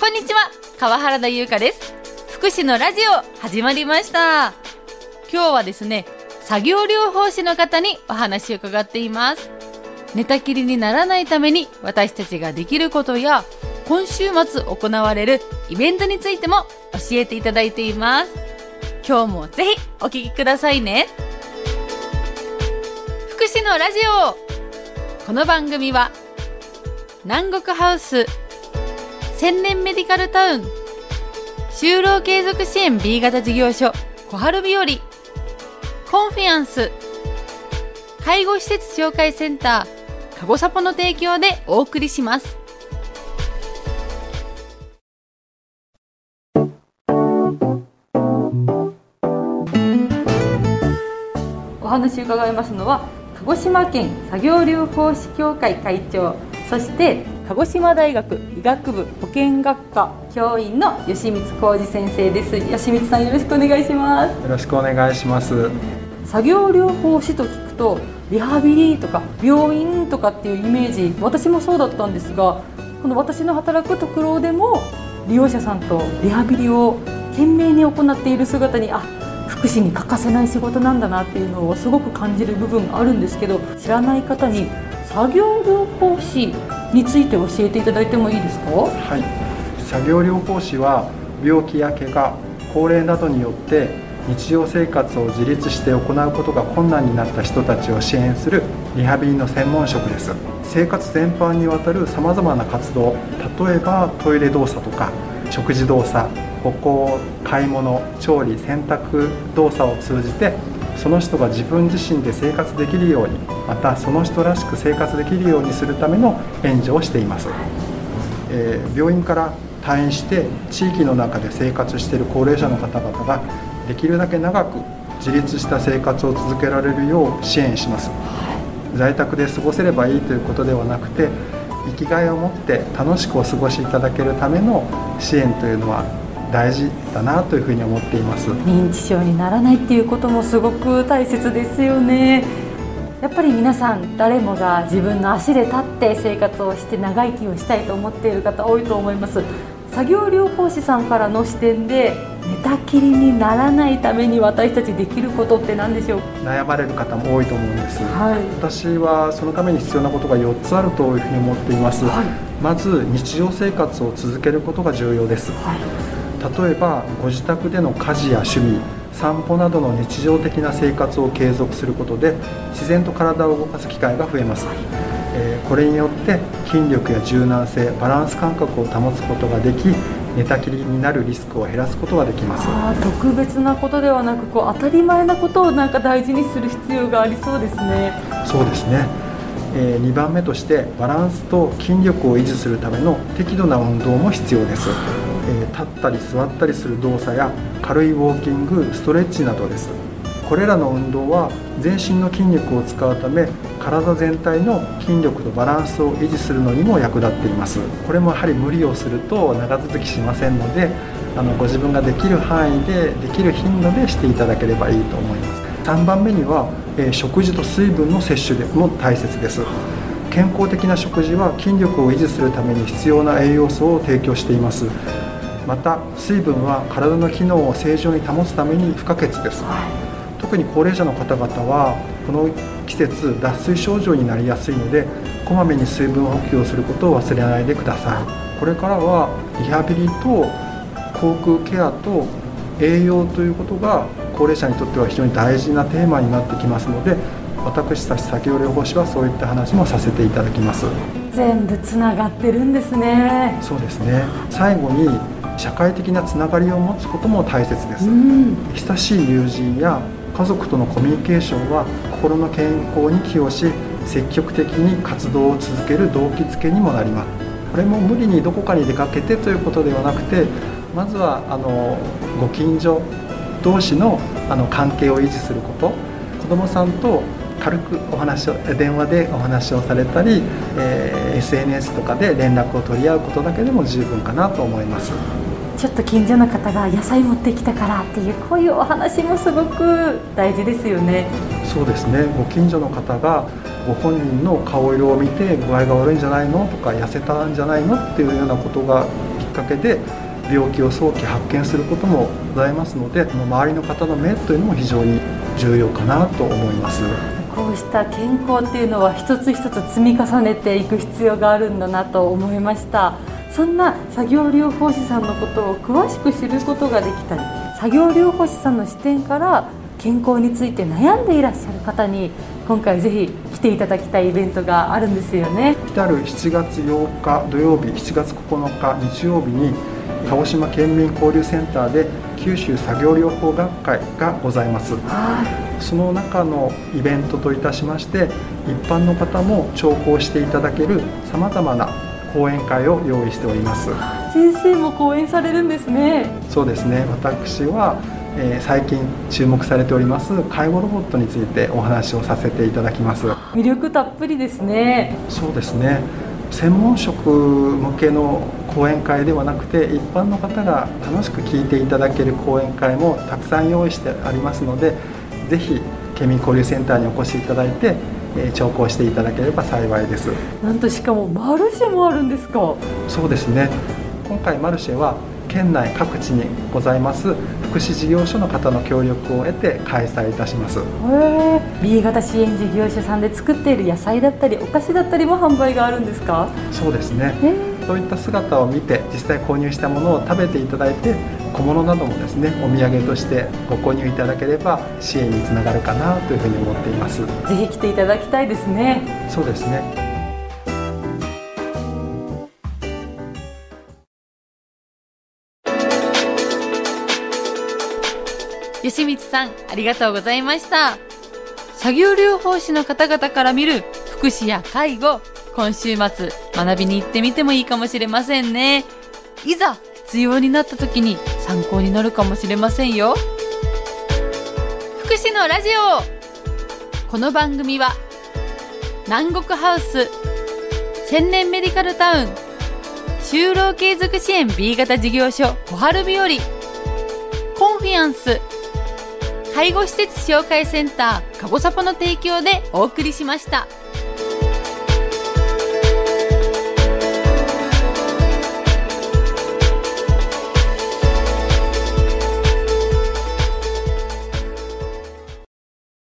こんにちは川原田優香です。福祉のラジオ始まりました。今日はですね作業療法士の方にお話を伺っています。寝たきりにならないために私たちができることや今週末行われるイベントについても教えていただいています。今日もぜひお聞きくださいね。福祉のラジオ。この番組は南国ハウス千年メディカルタウン。就労継続支援 B 型事業所。小春日和。コンフィアンス。介護施設紹介センター。かごさぽの提供でお送りします。お話伺いますのは鹿児島県作業療法士協会会長。そして鹿児島大学医学部保健学科教員の吉光浩二先生です。吉光さんよろしくお願いします。よろしくお願いします。作業療法士と聞くとリハビリとか病院とかっていうイメージ私もそうだったんですがこの私の働く特労でも利用者さんとリハビリを懸命に行っている姿にあ福祉に欠かせない仕事なんだなっていうのをすごく感じる部分があるんですけど知らない方に作業療法士について教えていただいてもいいですか？はい。作業療法士は病気や怪我高齢などによって日常生活を自立して行うことが困難になった人たちを支援するリハビリの専門職です。生活全般にわたるさまざまな活動例えばトイレ動作とか食事動作歩行買い物調理洗濯動作を通じてその人が自分自身で生活できるようにまたその人らしく生活できるようにするための援助をしています、えー、病院から退院して地域の中で生活している高齢者の方々ができるだけ長く自立した生活を続けられるよう支援します。在宅で過ごせればいいということではなくて生きがいを持って楽しくお過ごしいただけるための支援というのは大事だなというふうに思っています。認知症にならないっていうこともすごく大切ですよね。やっぱり皆さん誰もが自分の足で立って生活をして長生きをしたいと思っている方多いと思います。作業療法士さんからの視点で寝たきりにならないために私たちできることって何でしょう？悩まれる方も多いと思うんです、はい、私はそのために必要なことが4つあるというふうに思っています、はい、まず日常生活を続けることが重要です、はい例えばご自宅での家事や趣味散歩などの日常的な生活を継続することで自然と体を動かす機会が増えます、えー、これによって筋力や柔軟性バランス感覚を保つことができ寝たきりになるリスクを減らすことができます。特別なことではなくこう当たり前なことをなんか大事にする必要がありそうですね。そうですね。えー、2番目としてバランスと筋力を維持するための適度な運動も必要ですえ立ったり座ったりする動作や軽いウォーキングストレッチなどです。これらの運動は全身の筋力を使うため体全体の筋力とバランスを維持するのにも役立っています。これもやはり無理をすると長続きしませんのであのご自分ができる範囲でできる頻度でしていただければいいと思います。3番目には、え食事と水分の摂取でも大切です。健康的な食事は筋力を維持するために必要な栄養素を提供しています。また水分は体の機能を正常に保つために不可欠です、はい、特に高齢者の方々はこの季節脱水症状になりやすいのでこまめに水分補給をすることを忘れないでください。これからはリハビリと口腔ケアと栄養ということが高齢者にとっては非常に大事なテーマになってきますので私たち作業療法士はそういった話もさせていただきます。全部つながってるんですね。そうですね。最後に社会的なつながりを持つことも大切です、うん、親しい友人や家族とのコミュニケーションは心の健康に寄与し積極的に活動を続ける動機づけにもなります。これも無理にどこかに出かけてということではなくてまずはあのご近所同士のあの関係を維持すること。子どもさんと軽くお話を電話でお話をされたり、えー、SNS とかで連絡を取り合うことだけでも十分かなと思います。ちょっと近所の方が野菜持ってきたからっていうこういうお話もすごく大事ですよね。そうですね。ご近所の方がご本人の顔色を見て具合が悪いんじゃないのとか痩せたんじゃないのっていうようなことがびっかけで病気を早期発見することもございますので周りの方の目というのも非常に重要かなと思います。こうした健康っていうのは一つ一つ積み重ねていく必要があるんだなと思いましたそんな作業療法士さんのことを詳しく知ることができたり作業療法士さんの視点から健康について悩んでいらっしゃる方に今回ぜひ来ていただきたいイベントがあるんですよね。来る7月8日土曜日7月9日日曜日に鹿児島県民交流センターで九州作業療法学会がございます、はい、その中のイベントといたしまして一般の方も聴講していただけるさまざまな講演会を用意しております。先生も講演されるんですね。そうですね。私はえー、最近注目されております介護ロボットについてお話をさせていただきます。魅力たっぷりですね。そうですね。専門職向けの講演会ではなくて一般の方が楽しく聞いていただける講演会もたくさん用意してありますのでぜひ県民交流センターにお越しいただいてえ聴講していただければ幸いです。なんとしかもマルシェもあるんですか？そうですね。今回マルシェは県内各地にございます福祉事業所の方の協力を得て開催いたします。B 型支援事業者さんで作っている野菜だったりお菓子だったりも販売があるんですか？そうですねそういった姿を見て実際購入したものを食べていただいて小物などもですねお土産としてご購入いただければ支援につながるかなというふうに思っています。ぜひ来ていただきたいですね。そうですね。吉光さん、ありがとうございました。作業療法士の方々から見る福祉や介護、今週末学びに行ってみてもいいかもしれませんね。いざ必要になった時に参考になるかもしれませんよ。福祉のラジオこの番組は南国ハウス千年メディカルタウン就労継続支援 B 型事業所小春日和コンフィアンス介護施設紹介センターかごさぽの提供でお送りしました。